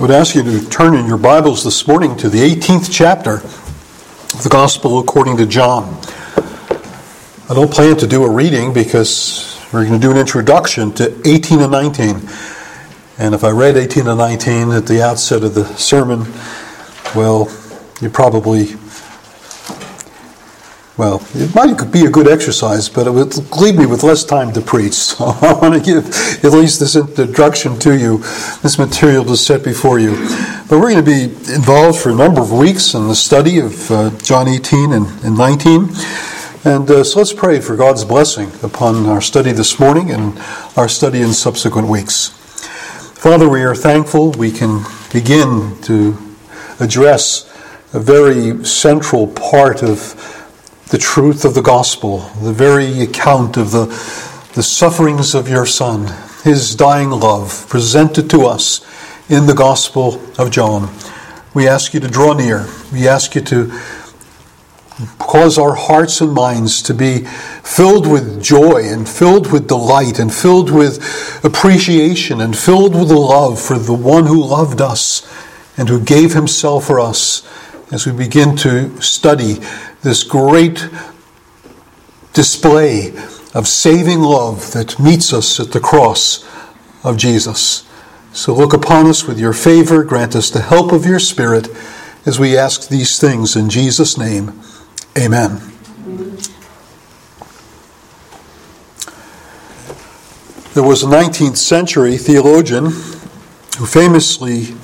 I would ask you to turn in your Bibles this morning to the 18th chapter of the Gospel according to John. I don't plan to do a reading because we're going to do an introduction to 18 and 19. And if I read 18 and 19 at the outset of the sermon, well, you probably well, it might be a good exercise, but it would leave me with less time to preach. So I want to give at least this introduction to you, this material to set before you. But we're going to be involved for a number of weeks in the study of uh, John 18 and, and 19. And uh, so let's pray for God's blessing upon our study this morning and our study in subsequent weeks. Father, we are thankful we can begin to address a very central part of the truth of the gospel, the very account of the, the sufferings of your Son, his dying love presented to us in the gospel of John. We ask you to draw near. We ask you to cause our hearts and minds to be filled with joy and filled with delight and filled with appreciation and filled with love for the one who loved us and who gave himself for us as we begin to study this great display of saving love that meets us at the cross of Jesus. So look upon us with your favor, grant us the help of your Spirit as we ask these things in Jesus' name. Amen. There was a 19th century theologian who famously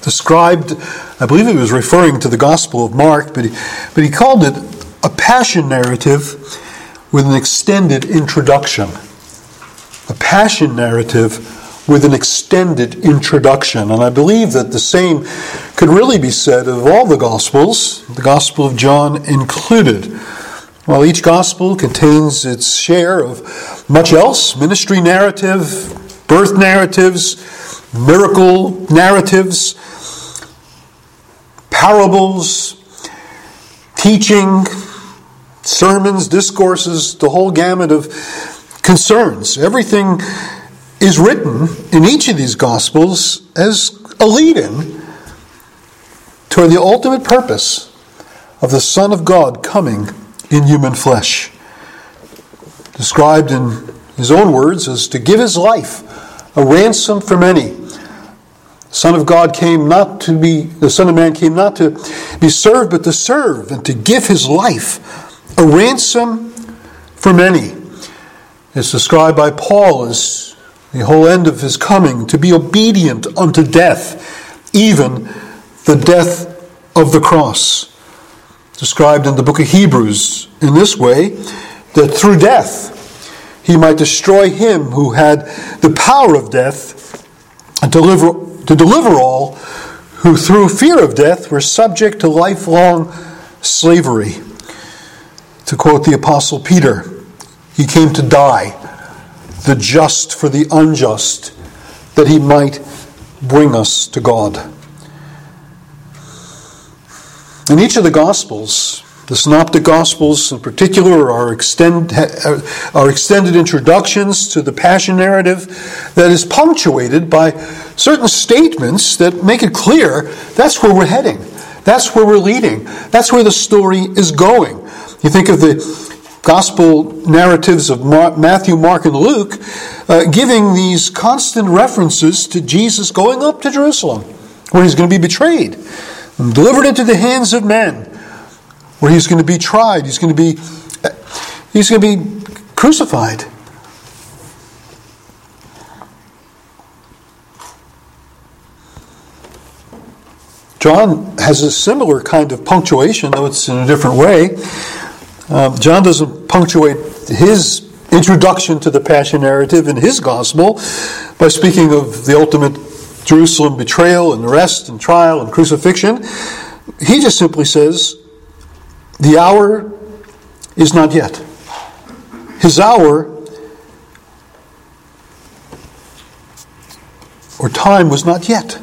described, I believe he was referring to the Gospel of Mark, but he, but he called it a passion narrative with an extended introduction. A passion narrative with an extended introduction. And I believe that the same could really be said of all the Gospels, the Gospel of John included. While each Gospel contains its share of much else ministry narrative, birth narratives, miracle narratives, parables, teaching, sermons, discourses, the whole gamut of concerns. Everything is written in each of these Gospels as a lead in toward the ultimate purpose of the Son of God coming in human flesh. Described in his own words as to give his life a ransom for many. Son of God came not to be, the Son of Man came not to be served, but to serve and to give his life a ransom for many. It's described by Paul as the whole end of his coming to be obedient unto death, even the death of the cross. Described in the book of Hebrews in this way that through death he might destroy him who had the power of death and deliver to deliver all who through fear of death were subject to lifelong slavery. To quote the Apostle Peter, he came to die, the just for the unjust, that he might bring us to God. In each of the Gospels, the Synoptic Gospels, in particular, are, extend, are extended introductions to the Passion narrative that is punctuated by certain statements that make it clear that's where we're heading, that's where we're leading, that's where the story is going. You think of the gospel narratives of Matthew, Mark, and Luke, uh, giving these constant references to Jesus going up to Jerusalem, where he's going to be betrayed and delivered into the hands of men where he's going to be tried, he's going to be he's going to be crucified. John has a similar kind of punctuation, though it's in a different way. Um, John doesn't punctuate his introduction to the Passion narrative in his gospel by speaking of the ultimate Jerusalem betrayal and arrest and trial and crucifixion. He just simply says, the hour is not yet. His hour or time was not yet.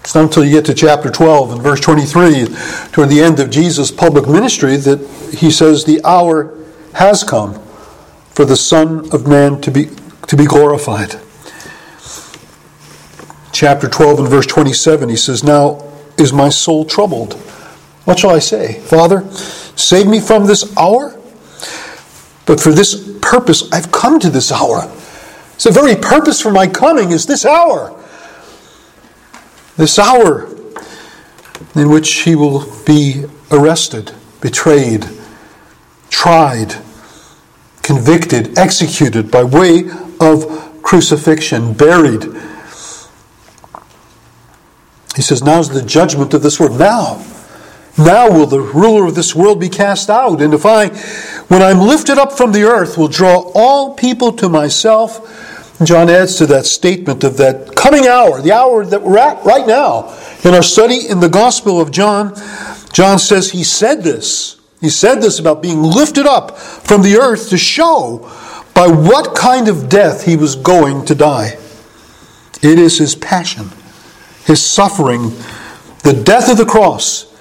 It's not until you get to chapter 12 and verse 23, toward the end of Jesus' public ministry, that he says, The hour has come for the Son of Man to be, to be glorified. chapter 12 and verse 27, he says, Now is my soul troubled. What shall I say? Father, save me from this hour? But for this purpose I've come to this hour. The very purpose for my coming is this hour. This hour in which he will be arrested, betrayed, tried, convicted, executed by way of crucifixion, buried. He says, Now's the judgment of this world. Now. Now will the ruler of this world be cast out. And if I, when I'm lifted up from the earth, will draw all people to myself. John adds to that statement of that coming hour, the hour that we're at right now. In our study in the Gospel of John, John says he said this. He said this about being lifted up from the earth to show by what kind of death he was going to die. It is his passion, his suffering, the death of the cross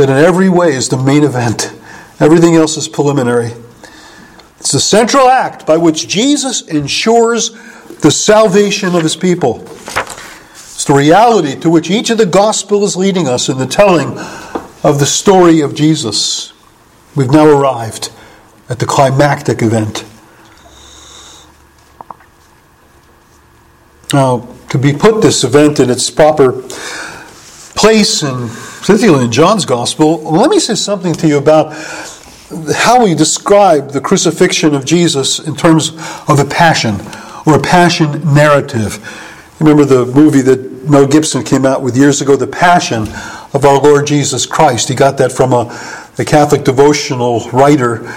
that in every way is the main event. Everything else is preliminary. It's the central act by which Jesus ensures the salvation of his people. It's the reality to which each of the gospel is leading us in the telling of the story of Jesus. We've now arrived at the climactic event. Now, to be put this event in its proper place, and particularly in John's Gospel, let me say something to you about how we describe the crucifixion of Jesus in terms of a passion or a passion narrative. Remember the movie that Mel Gibson came out with years ago, The Passion of Our Lord Jesus Christ. He got that from a, a Catholic devotional writer,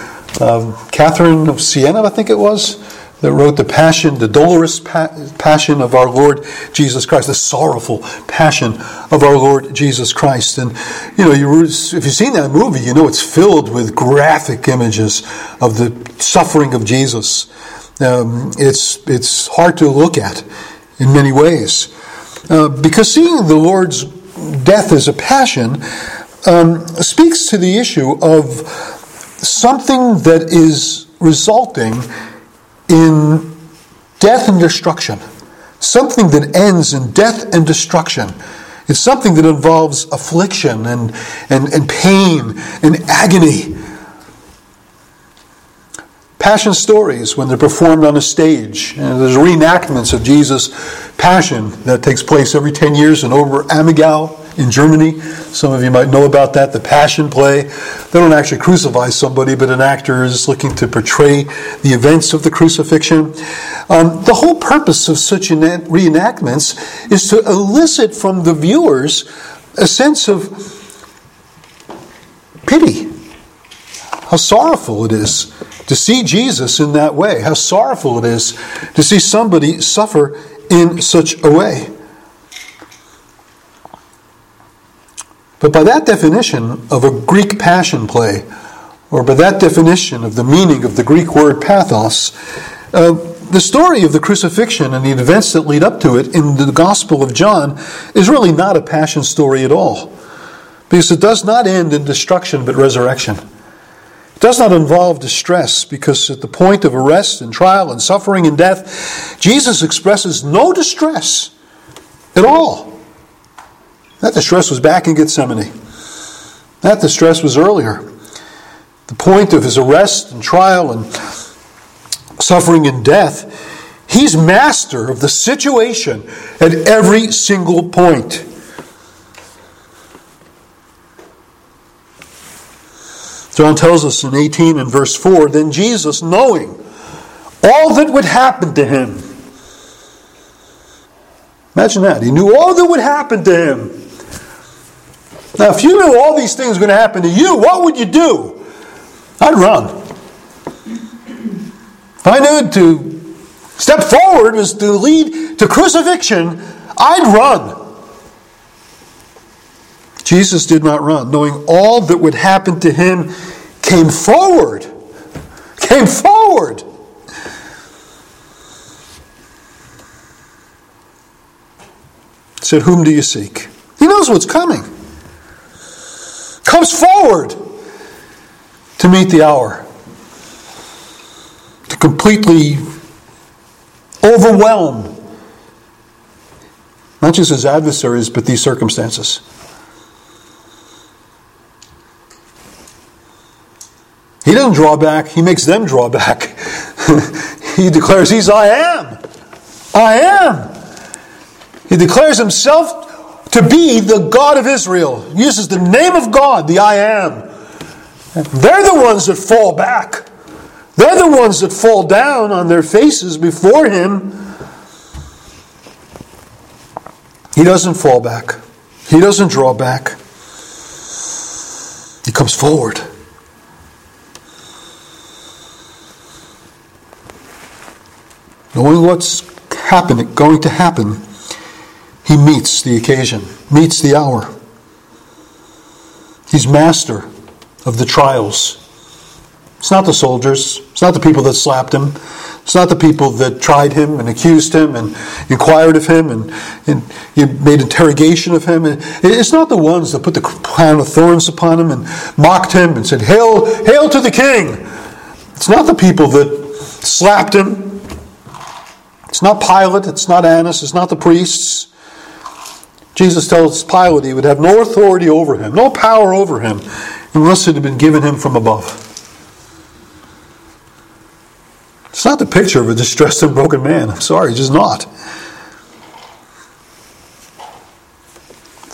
um, Catherine of Siena, I think it was that wrote the passion, the dolorous passion of our Lord Jesus Christ, the sorrowful passion of our Lord Jesus Christ. And you know, you, if you've seen that movie, you know it's filled with graphic images of the suffering of Jesus. Um, it's it's hard to look at in many ways uh, because seeing the Lord's death as a passion um, speaks to the issue of something that is resulting in death and destruction. Something that ends in death and destruction. It's something that involves affliction and, and, and pain and agony. Passion stories, when they're performed on a stage, and there's reenactments of Jesus' passion that takes place every 10 years in over Oberammergau in Germany. Some of you might know about that, the Passion Play. They don't actually crucify somebody, but an actor is looking to portray the events of the crucifixion. Um, the whole purpose of such reenactments is to elicit from the viewers a sense of pity. How sorrowful it is to see Jesus in that way. How sorrowful it is to see somebody suffer in such a way. But by that definition of a Greek passion play, or by that definition of the meaning of the Greek word pathos, uh, the story of the crucifixion and the events that lead up to it in the Gospel of John is really not a passion story at all. Because it does not end in destruction but resurrection. It does not involve distress because at the point of arrest and trial and suffering and death, Jesus expresses no distress at all. That distress was back in Gethsemane. That distress was earlier. The point of his arrest and trial and suffering and death, he's master of the situation at every single point. John tells us in 18 and verse 4 then Jesus, knowing all that would happen to him, imagine that, he knew all that would happen to him now, if you knew all these things were going to happen to you, what would you do? I'd run. If I knew to step forward was to lead to crucifixion, I'd run. Jesus did not run, knowing all that would happen to him, came forward. Came forward. Said, Whom do you seek? He knows what's coming comes forward to meet the hour, to completely overwhelm Not just his adversaries, but these circumstances. He doesn't draw back, he makes them draw back. he declares he's I am. I am. He declares himself to be the God of Israel. He uses the name of God, the I am. They're the ones that fall back. They're the ones that fall down on their faces before him. He doesn't fall back. He doesn't draw back. He comes forward. Knowing what's happening, going to happen, he meets the occasion, meets the hour. He's master of the trials. It's not the soldiers, it's not the people that slapped him, it's not the people that tried him and accused him and inquired of him and, and made interrogation of him. It's not the ones that put the crown of thorns upon him and mocked him and said, Hail, hail to the king! It's not the people that slapped him. It's not Pilate, it's not Annas, it's not the priests. Jesus tells Pilate he would have no authority over him, no power over him, unless it had been given him from above. It's not the picture of a distressed and broken man. I'm sorry, it's just not.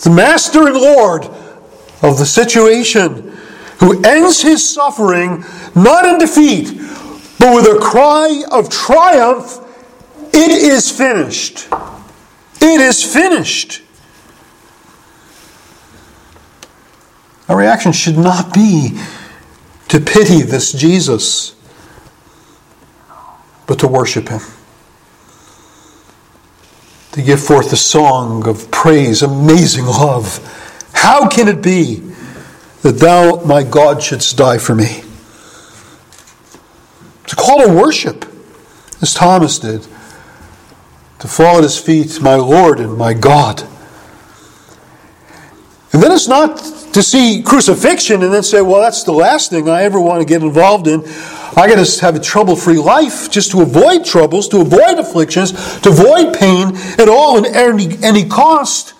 The master and Lord of the situation who ends his suffering not in defeat, but with a cry of triumph it is finished. It is finished. Our reaction should not be to pity this Jesus, but to worship him. To give forth a song of praise, amazing love. How can it be that thou, my God, shouldst die for me? A call to worship, as Thomas did. To fall at his feet, my Lord and my God. And then it's not to see crucifixion and then say, well, that's the last thing I ever want to get involved in. I got to have a trouble free life just to avoid troubles, to avoid afflictions, to avoid pain at all at any, any cost.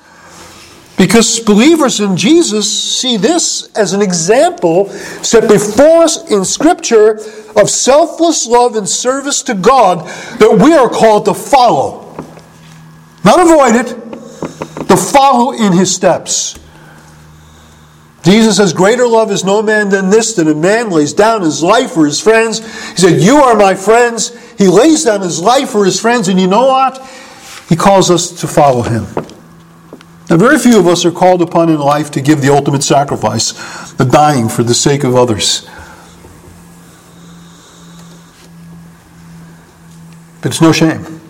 Because believers in Jesus see this as an example set before us in Scripture of selfless love and service to God that we are called to follow. Not avoid it, to follow in His steps. Jesus says, Greater love is no man than this, that a man lays down his life for his friends. He said, You are my friends. He lays down his life for his friends, and you know what? He calls us to follow him. Now, very few of us are called upon in life to give the ultimate sacrifice, the dying for the sake of others. But it's no shame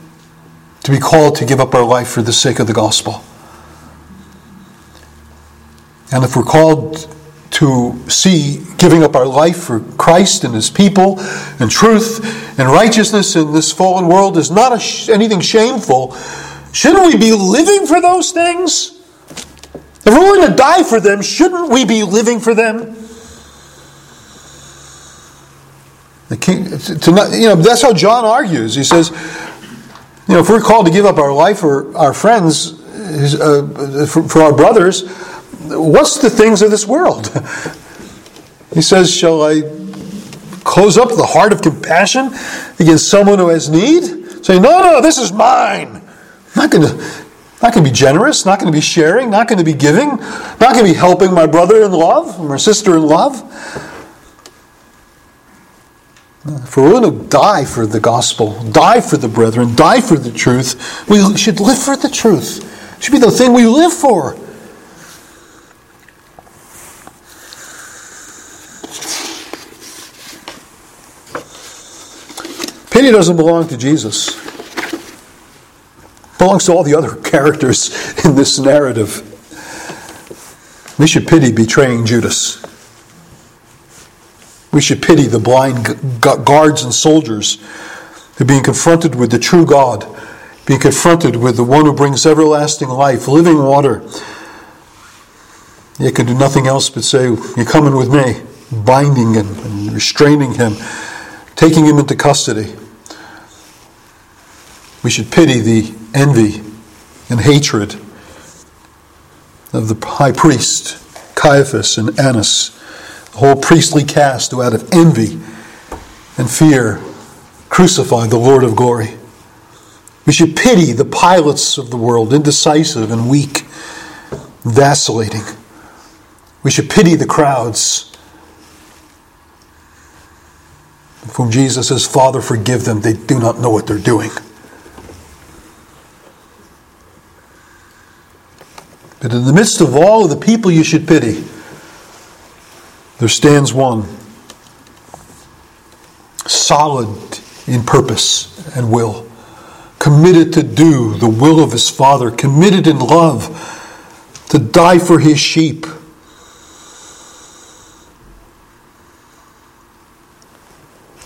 to be called to give up our life for the sake of the gospel. And if we're called to see giving up our life for Christ and His people and truth and righteousness in this fallen world is not sh- anything shameful, shouldn't we be living for those things? If we're willing to die for them, shouldn't we be living for them? The king, to not, you know, that's how John argues. He says, you know, if we're called to give up our life for our friends, uh, for, for our brothers, what's the things of this world? He says, Shall I close up the heart of compassion against someone who has need? Say, No, no, this is mine. I'm not going to. Not going to be generous, not going to be sharing, not going to be giving, not going to be helping my brother in love, my sister in love. If we're willing to die for the gospel, die for the brethren, die for the truth, we should live for the truth. It should be the thing we live for. Doesn't belong to Jesus. It belongs to all the other characters in this narrative. We should pity betraying Judas. We should pity the blind guards and soldiers who are being confronted with the true God, being confronted with the one who brings everlasting life, living water. They can do nothing else but say, You're coming with me, binding him and restraining him, taking him into custody. We should pity the envy and hatred of the high priest, Caiaphas and Annas, the whole priestly caste who out of envy and fear crucified the Lord of glory. We should pity the Pilates of the world, indecisive and weak, vacillating. We should pity the crowds of whom Jesus says, Father, forgive them. They do not know what they're doing. But in the midst of all of the people you should pity, there stands one solid in purpose and will, committed to do the will of his Father, committed in love to die for his sheep.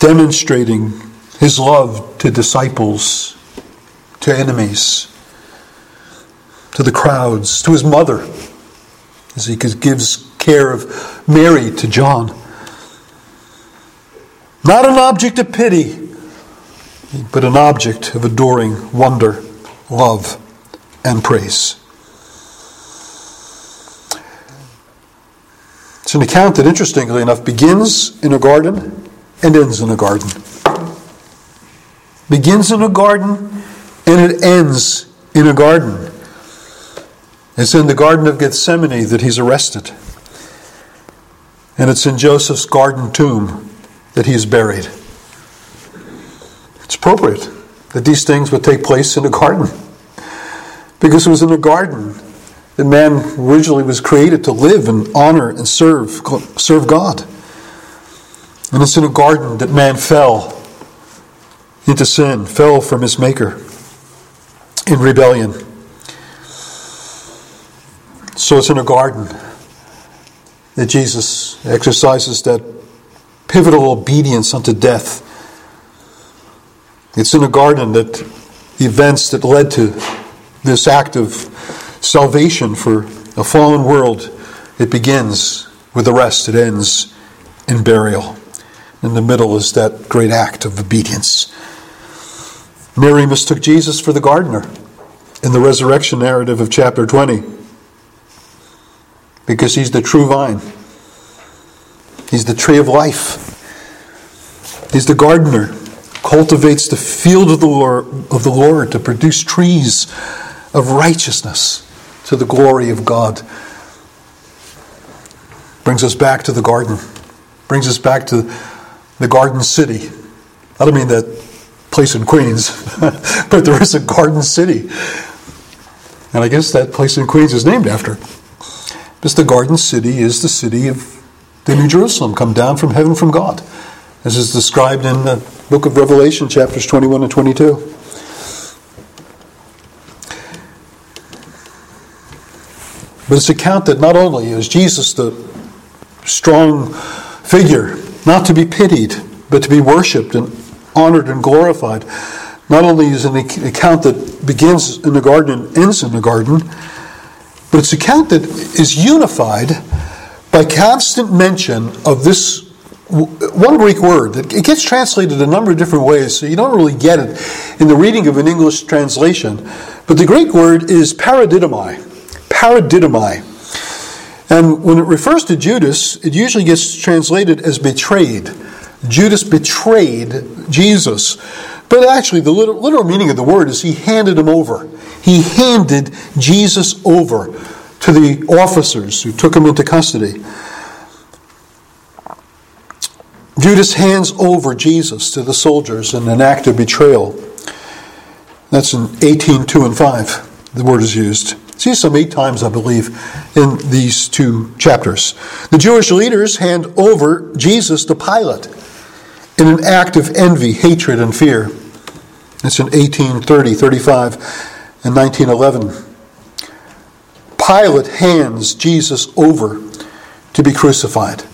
Demonstrating his love to disciples, to enemies to the crowds, to his mother, as he gives care of Mary to John. Not an object of pity, but an object of adoring wonder, love, and praise. It's an account that, interestingly enough, begins in a garden and ends in a garden. Begins in a garden and it ends in a garden. It's in the Garden of Gethsemane that he's arrested. And it's in Joseph's garden tomb that he's buried. It's appropriate that these things would take place in a garden. Because it was in a garden that man originally was created to live and honor and serve, serve God. And it's in a garden that man fell into sin, fell from his Maker in rebellion. So it's in a garden that Jesus exercises that pivotal obedience unto death. It's in a garden that the events that led to this act of salvation for a fallen world, it begins with arrest, it ends in burial. In the middle is that great act of obedience. Mary mistook Jesus for the gardener in the resurrection narrative of chapter 20 because he's the true vine. He's the tree of life. He's the gardener, cultivates the field of the Lord, of the Lord to produce trees of righteousness to the glory of God. Brings us back to the garden, brings us back to the garden city. I don't mean that place in Queens, but there is a garden city. And I guess that place in Queens is named after because the garden city is the city of the New Jerusalem, come down from heaven from God, as is described in the book of Revelation, chapters 21 and 22. But it's account that not only is Jesus the strong figure, not to be pitied, but to be worshipped and honored and glorified. Not only is an account that begins in the garden and ends in the garden, but it's account that is unified by constant mention of this one Greek word. It gets translated a number of different ways, so you don't really get it in the reading of an English translation. But the Greek word is paradidomai. Paradidomai. And when it refers to Judas, it usually gets translated as betrayed. Judas betrayed Jesus. But actually, the literal meaning of the word is he handed him over he handed Jesus over to the officers who took him into custody. Judas hands over Jesus to the soldiers in an act of betrayal. That's in 18, 2 and 5. The word is used. See some eight times, I believe, in these two chapters. The Jewish leaders hand over Jesus to Pilate in an act of envy, hatred, and fear. It's in 1830, 35 and 1911. Pilate hands Jesus over to be crucified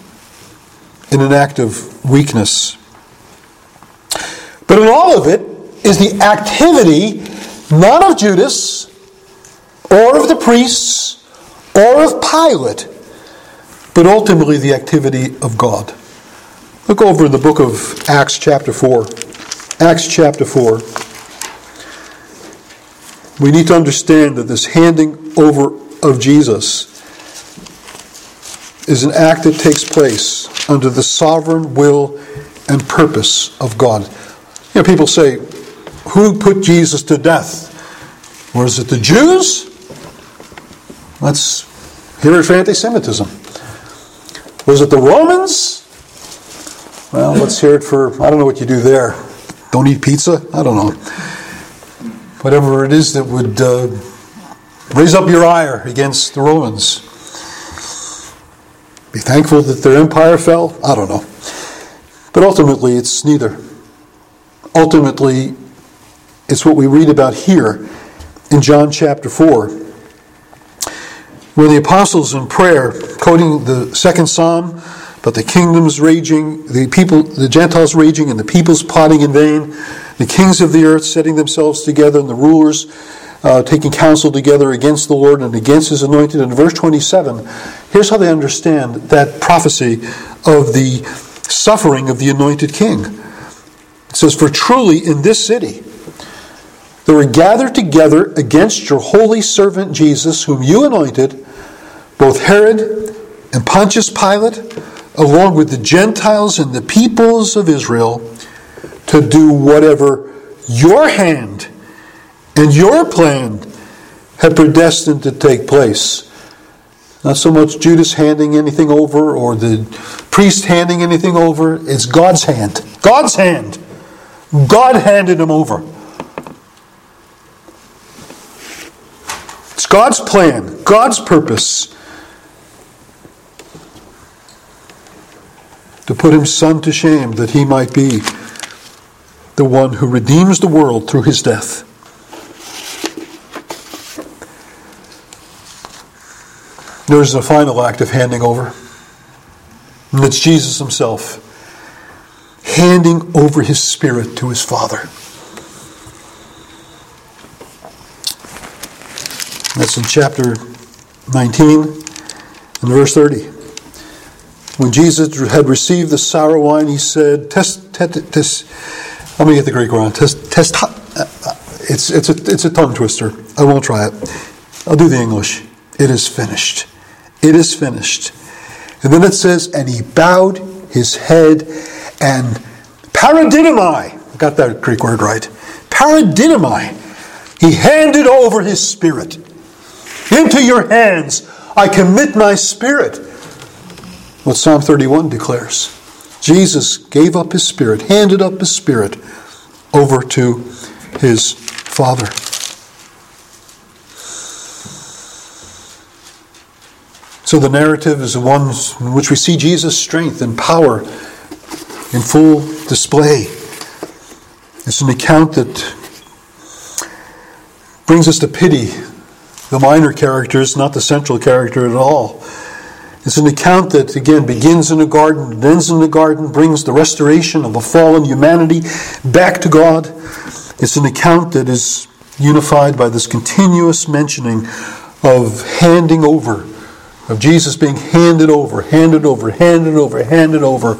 in an act of weakness. But in all of it is the activity not of Judas or of the priests or of Pilate, but ultimately the activity of God. Look over in the book of Acts, chapter 4. Acts, chapter 4. we need to understand that this handing over of Jesus is an act that takes place under the sovereign will and purpose of God. You know, people say, who put Jesus to death? Was it the Jews? Let's hear it for anti Semitism. Was it the Romans? Well, let's hear it for, I don't know what you do there. Don't eat pizza? I don't know. Whatever it is that would uh, raise up your ire against the Romans. Be thankful that their empire fell? I don't know. But ultimately, it's neither. Ultimately, it's what we read about here in John chapter 4, where the apostles in prayer, quoting the second psalm, but the kingdoms raging, the people, the Gentiles raging, and the peoples plotting in vain, the kings of the earth setting themselves together, and the rulers uh, taking counsel together against the Lord and against his anointed. In verse 27, here's how they understand that prophecy of the suffering of the anointed king. It says, For truly in this city there were gathered together against your holy servant Jesus, whom you anointed, both Herod and Pontius Pilate, along with the Gentiles and the peoples of Israel, to do whatever your hand and your plan had predestined to take place. Not so much Judas handing anything over or the priest handing anything over, it's God's hand. God's hand. God handed him over. It's God's plan, God's purpose put his son to shame that he might be the one who redeems the world through his death. There's a final act of handing over. And it's Jesus himself handing over his spirit to his Father. That's in chapter 19 and verse 30. When Jesus had received the sour wine, he said, test, test, test let me get the Greek word. Test, test, uh, it's, it's, a, it's a tongue twister. I won't try it. I'll do the English. It is finished. It is finished. And then it says, and he bowed his head and paradidomai, got that Greek word right, paradidomai, he handed over his spirit. Into your hands I commit my spirit. What Psalm 31 declares. Jesus gave up his spirit, handed up his spirit over to his Father. So the narrative is the one in which we see Jesus' strength and power in full display. It's an account that brings us to pity the minor characters, not the central character at all. It's an account that, again, begins in a garden and ends in the garden, brings the restoration of a fallen humanity back to God. It's an account that is unified by this continuous mentioning of handing over of Jesus being handed over, handed over, handed over, handed over,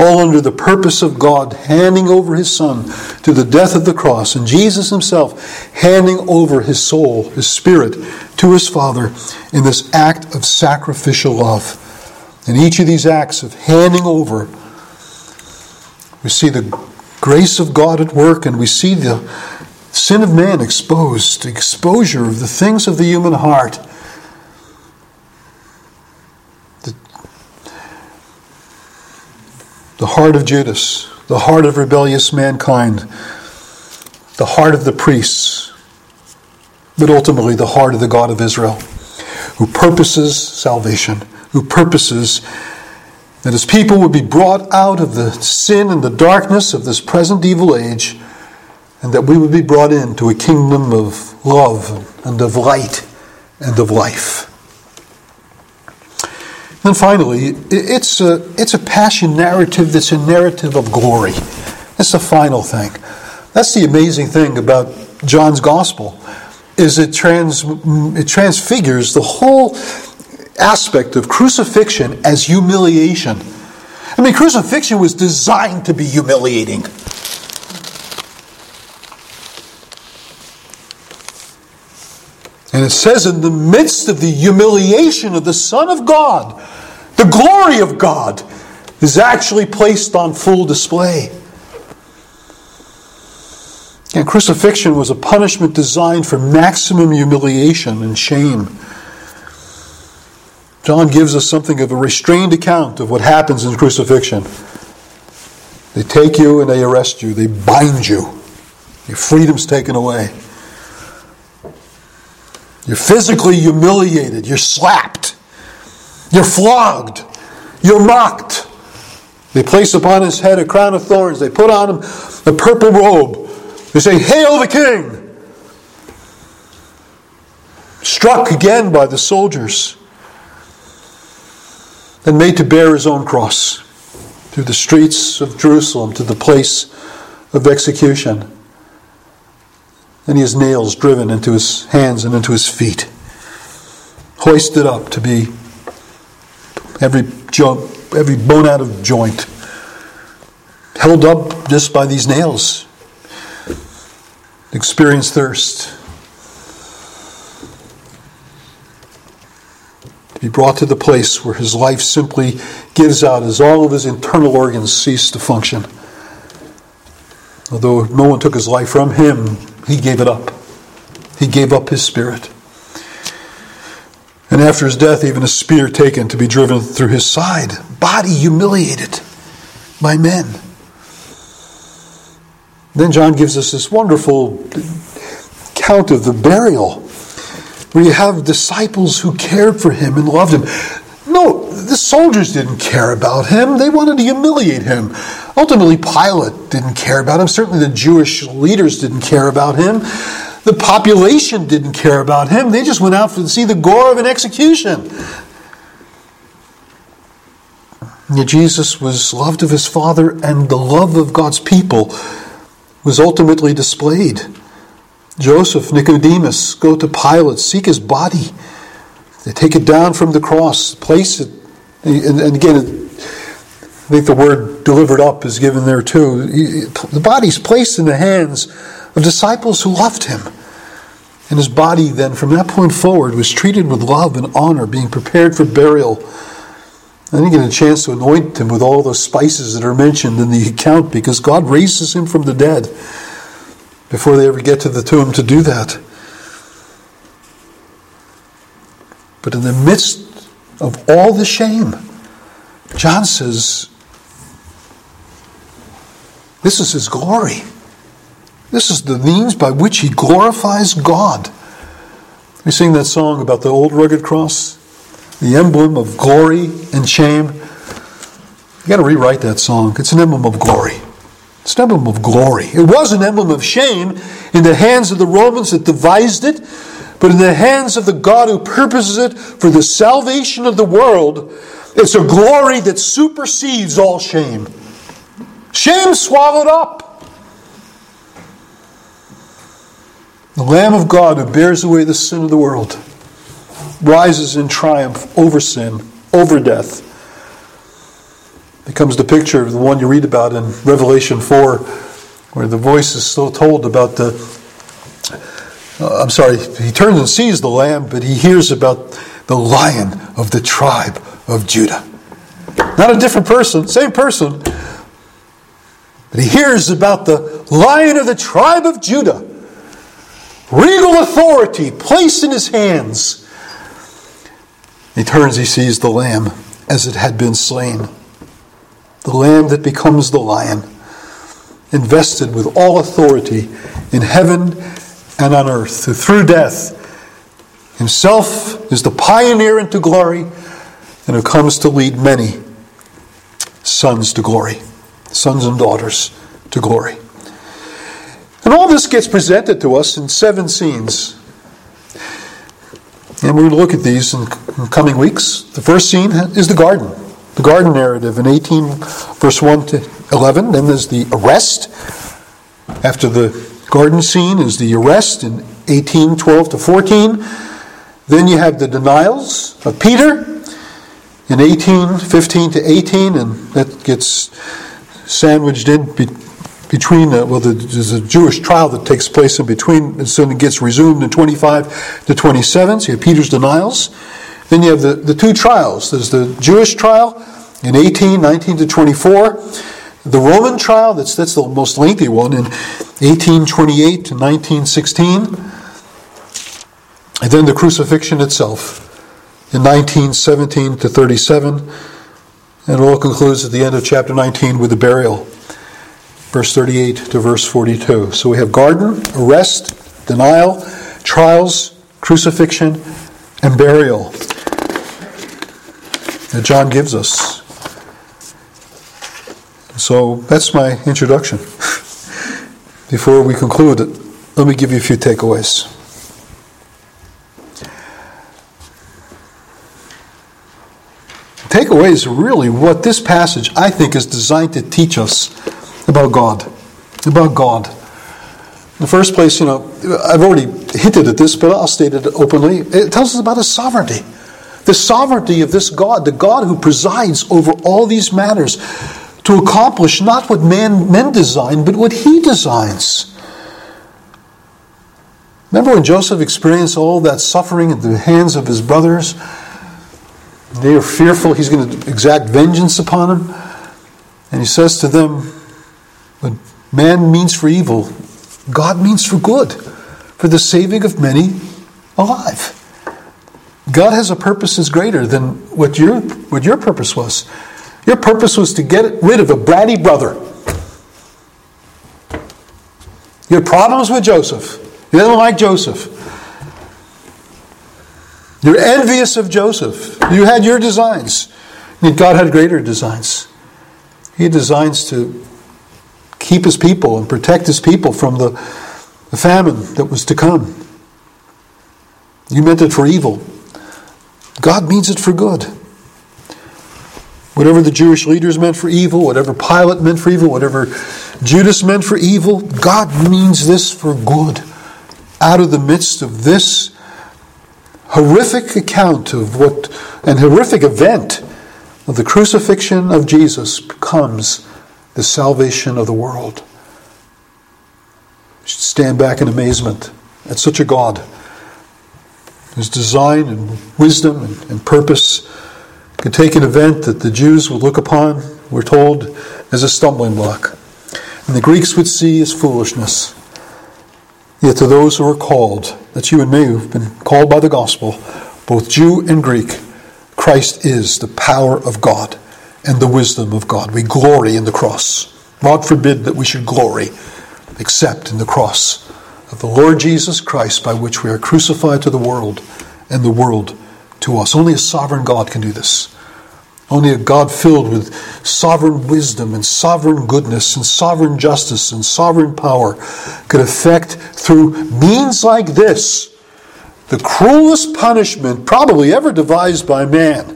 all under the purpose of God, handing over his Son to the death of the cross, and Jesus himself handing over his soul, his spirit, to his Father in this act of sacrificial love. In each of these acts of handing over, we see the grace of God at work, and we see the sin of man exposed, the exposure of the things of the human heart the heart of Judas, the heart of rebellious mankind, the heart of the priests, but ultimately the heart of the God of Israel, who purposes salvation, who purposes that his people would be brought out of the sin and the darkness of this present evil age, and that we would be brought into a kingdom of love and of light and of life. And finally, it's a, it's a passion narrative that's a narrative of glory. That's the final thing. That's the amazing thing about John's gospel is it, trans, it transfigures the whole aspect of crucifixion as humiliation. I mean, crucifixion was designed to be humiliating. And it says, in the midst of the humiliation of the Son of God, the glory of God is actually placed on full display. And crucifixion was a punishment designed for maximum humiliation and shame. John gives us something of a restrained account of what happens in crucifixion. They take you and they arrest you, they bind you, your freedom's taken away. You're physically humiliated, you're slapped, you're flogged, you're mocked. They place upon his head a crown of thorns, they put on him a purple robe. They say, Hail the king! Struck again by the soldiers and made to bear his own cross through the streets of Jerusalem to the place of execution. And he has nails driven into his hands and into his feet, hoisted up to be every, every bone out of joint, held up just by these nails. Experience thirst, be brought to the place where his life simply gives out as all of his internal organs cease to function. Although no one took his life from him, he gave it up. He gave up his spirit. And after his death, even a spear taken to be driven through his side, body humiliated by men. Then John gives us this wonderful account of the burial where you have disciples who cared for him and loved him. No, the soldiers didn't care about him. They wanted to humiliate him. Ultimately, Pilate didn't care about him. Certainly, the Jewish leaders didn't care about him. The population didn't care about him. They just went out to see the gore of an execution. Yet Jesus was loved of his Father, and the love of God's people was ultimately displayed. Joseph, Nicodemus go to Pilate, seek his body. They take it down from the cross, place it, and, and again, I think the word delivered up is given there too. The body's placed in the hands of disciples who loved him. And his body then, from that point forward, was treated with love and honor, being prepared for burial. I didn't get a chance to anoint him with all those spices that are mentioned in the account because God raises him from the dead before they ever get to the tomb to do that. But in the midst of all the shame, John says, This is his glory. This is the means by which he glorifies God. We sing that song about the old rugged cross, the emblem of glory and shame. You got to rewrite that song. It's an emblem of glory. It's an emblem of glory. It was an emblem of shame in the hands of the Romans that devised it, but in the hands of the God who purposes it for the salvation of the world, it's a glory that supersedes all shame. Shame swallowed up. The Lamb of God who bears away the sin of the world rises in triumph over sin, over death becomes the picture of the one you read about in Revelation 4, where the voice is still told about the. Uh, I'm sorry, he turns and sees the lamb, but he hears about the lion of the tribe of Judah. Not a different person, same person. But he hears about the lion of the tribe of Judah. Regal authority placed in his hands. He turns, he sees the lamb as it had been slain the lamb that becomes the lion, invested with all authority in heaven and on earth, who through death himself is the pioneer into glory and who comes to lead many sons to glory, sons and daughters to glory. And all this gets presented to us in seven scenes. And to look at these in coming weeks. The first scene is the garden the garden narrative in 18, verse 1 to 11. Then there's the arrest. After the garden scene is the arrest in 18, 12 to 14. Then you have the denials of Peter in 18, 15 to 18, and that gets sandwiched in between, uh, well, the, there's a Jewish trial that takes place in between, and so it gets resumed in 25 to 27. So you have Peter's denials. Then you have the, the two trials. There's the Jewish trial in 18, 19 to 24. The Roman trial, that's, that's the most lengthy one, in 1828 to 1916. And then the crucifixion itself in 1917 to 37. And it all concludes at the end of chapter 19 with the burial, verse 38 to verse 42. So we have garden, arrest, denial, trials, crucifixion, and burial that John gives us. So that's my introduction. Before we conclude, let me give you a few takeaways. Takeaways are really what this passage, I think, is designed to teach us about God. About God. In the first place, you know, I've already hinted at this, but I'll state it openly. It tells us about His sovereignty. The sovereignty of this God, the God who presides over all these matters to accomplish not what man, men design, but what He designs. Remember when Joseph experienced all that suffering at the hands of his brothers? They are fearful he's going to exact vengeance upon them. And he says to them, What man means for evil, God means for good, for the saving of many alive. God has a purpose that's greater than what your, what your purpose was. Your purpose was to get rid of a bratty brother. You had problems with Joseph. You didn't like Joseph. You're envious of Joseph. You had your designs. God had greater designs. He designs to keep his people and protect his people from the, the famine that was to come. You meant it for evil. God means it for good. Whatever the Jewish leaders meant for evil, whatever Pilate meant for evil, whatever Judas meant for evil, God means this for good. Out of the midst of this horrific account of what, an horrific event of the crucifixion of Jesus becomes the salvation of the world. We should stand back in amazement at such a God whose design and wisdom and, and purpose could take an event that the Jews would look upon, we're told, as a stumbling block, and the Greeks would see as foolishness. Yet to those who are called, that's you and me who've been called by the gospel, both Jew and Greek, Christ is the power of God and the wisdom of God. We glory in the cross. God forbid that we should glory except in the cross of the Lord Jesus Christ by which we are crucified to the world and the world to us. Only a sovereign God can do this. Only a God filled with sovereign wisdom and sovereign goodness and sovereign justice and sovereign power could effect through means like this the cruelest punishment probably ever devised by man.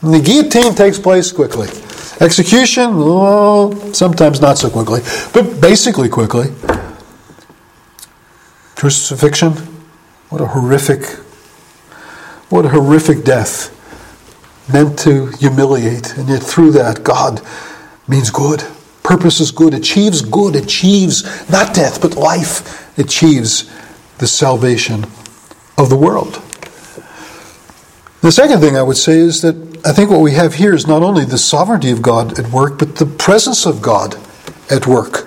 And the guillotine takes place quickly. Execution, oh, sometimes not so quickly, but basically quickly. Crucifixion, what a horrific, what a horrific death meant to humiliate. And yet, through that, God means good. Purpose is good, achieves good, achieves not death, but life, achieves the salvation of the world. The second thing I would say is that I think what we have here is not only the sovereignty of God at work, but the presence of God at work.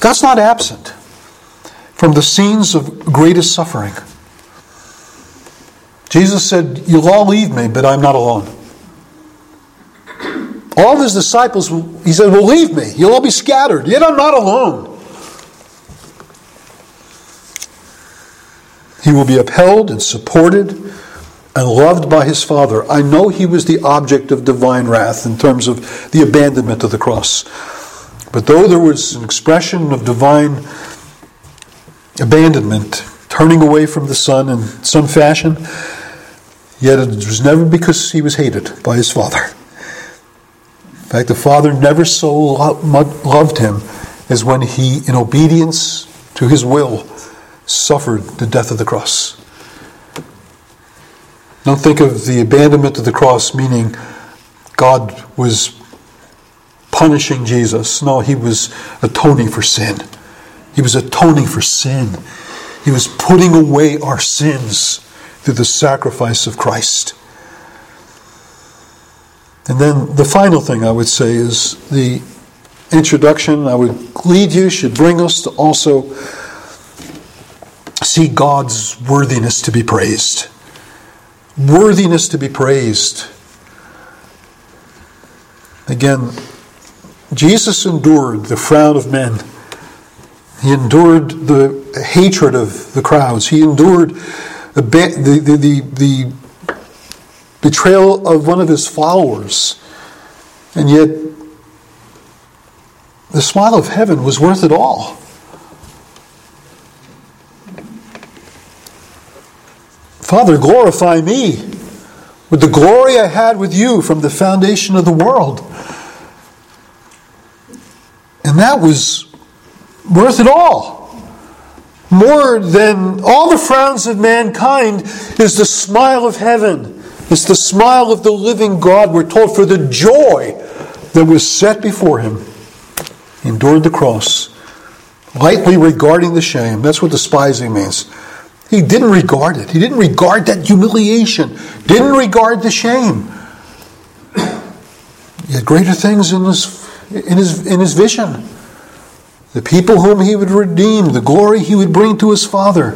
God's not absent from the scenes of greatest suffering. Jesus said, You'll all leave me, but I'm not alone. All of his disciples, he said, Well, leave me. You'll all be scattered. Yet I'm not alone. He will be upheld and supported and loved by his Father. I know he was the object of divine wrath in terms of the abandonment of the cross. But though there was an expression of divine abandonment, turning away from the Son in some fashion, Yet it was never because he was hated by his father. In fact, the father never so loved him as when he, in obedience to his will, suffered the death of the cross. Don't think of the abandonment of the cross meaning God was punishing Jesus. No, he was atoning for sin. He was atoning for sin. He was putting away our sins through the sacrifice of Christ. And then the final thing I would say is the introduction I would lead you should bring us to also see God's worthiness to be praised. Worthiness to be praised. Again, Jesus endured the frown of men. He endured the hatred of the crowds. He endured the, the, the, the, betrayal of one of his followers. And yet, the smile of heaven was worth it all. Father, glorify me with the glory I had with you from the foundation of the world. And that was worth it all. More than all the frowns of mankind is the smile of heaven. It's the smile of the living God. We're told for the joy that was set before him. Endured the cross, lightly regarding the shame. That's what despising means. He didn't regard it. He didn't regard that humiliation, didn't regard the shame. He had greater things in his, in his, in his vision. The people whom he would redeem, the glory he would bring to his Father,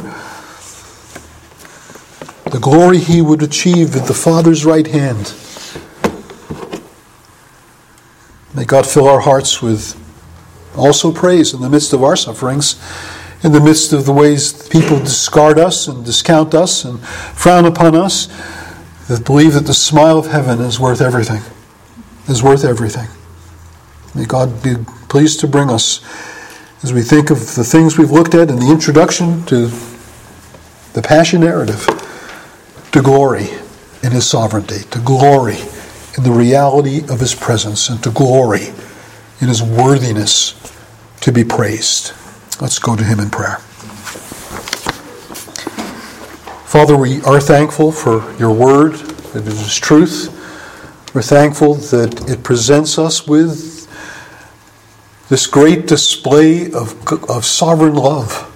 the glory he would achieve at the Father's right hand. May God fill our hearts with also praise in the midst of our sufferings in the midst of the ways people discard us and discount us and frown upon us, that believe that the smile of heaven is worth everything, is worth everything. May God be pleased to bring us, as we think of the things we've looked at in the introduction to the Passion narrative, to glory in His sovereignty, to glory in the reality of His presence, and to glory in His worthiness to be praised. Let's go to Him in prayer. Father, we are thankful for your word, that it is truth. We're thankful that it presents us with this great display of, of sovereign love.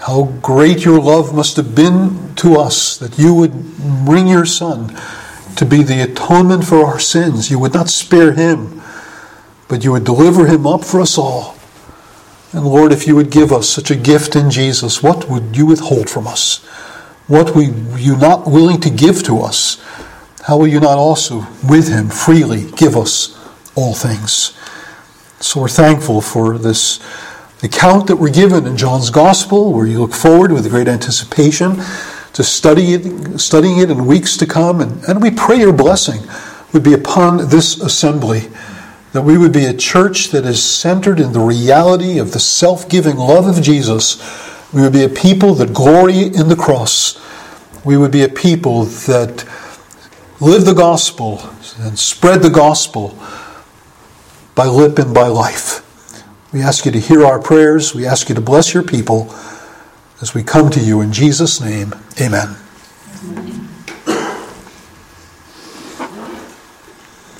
How great your love must have been to us that you would bring your Son to be the atonement for our sins. You would not spare him, but you would deliver him up for us all. And Lord, if you would give us such a gift in Jesus, what would you withhold from us? What were you not willing to give to us? How will you not also, with him, freely give us all things? So we're thankful for this account that we're given in John's Gospel, where you look forward with great anticipation to study it, studying it in weeks to come. And, and we pray your blessing would be upon this assembly that we would be a church that is centered in the reality of the self giving love of Jesus. We would be a people that glory in the cross. We would be a people that live the gospel and spread the gospel by lip and by life. We ask you to hear our prayers. We ask you to bless your people as we come to you in Jesus' name. Amen.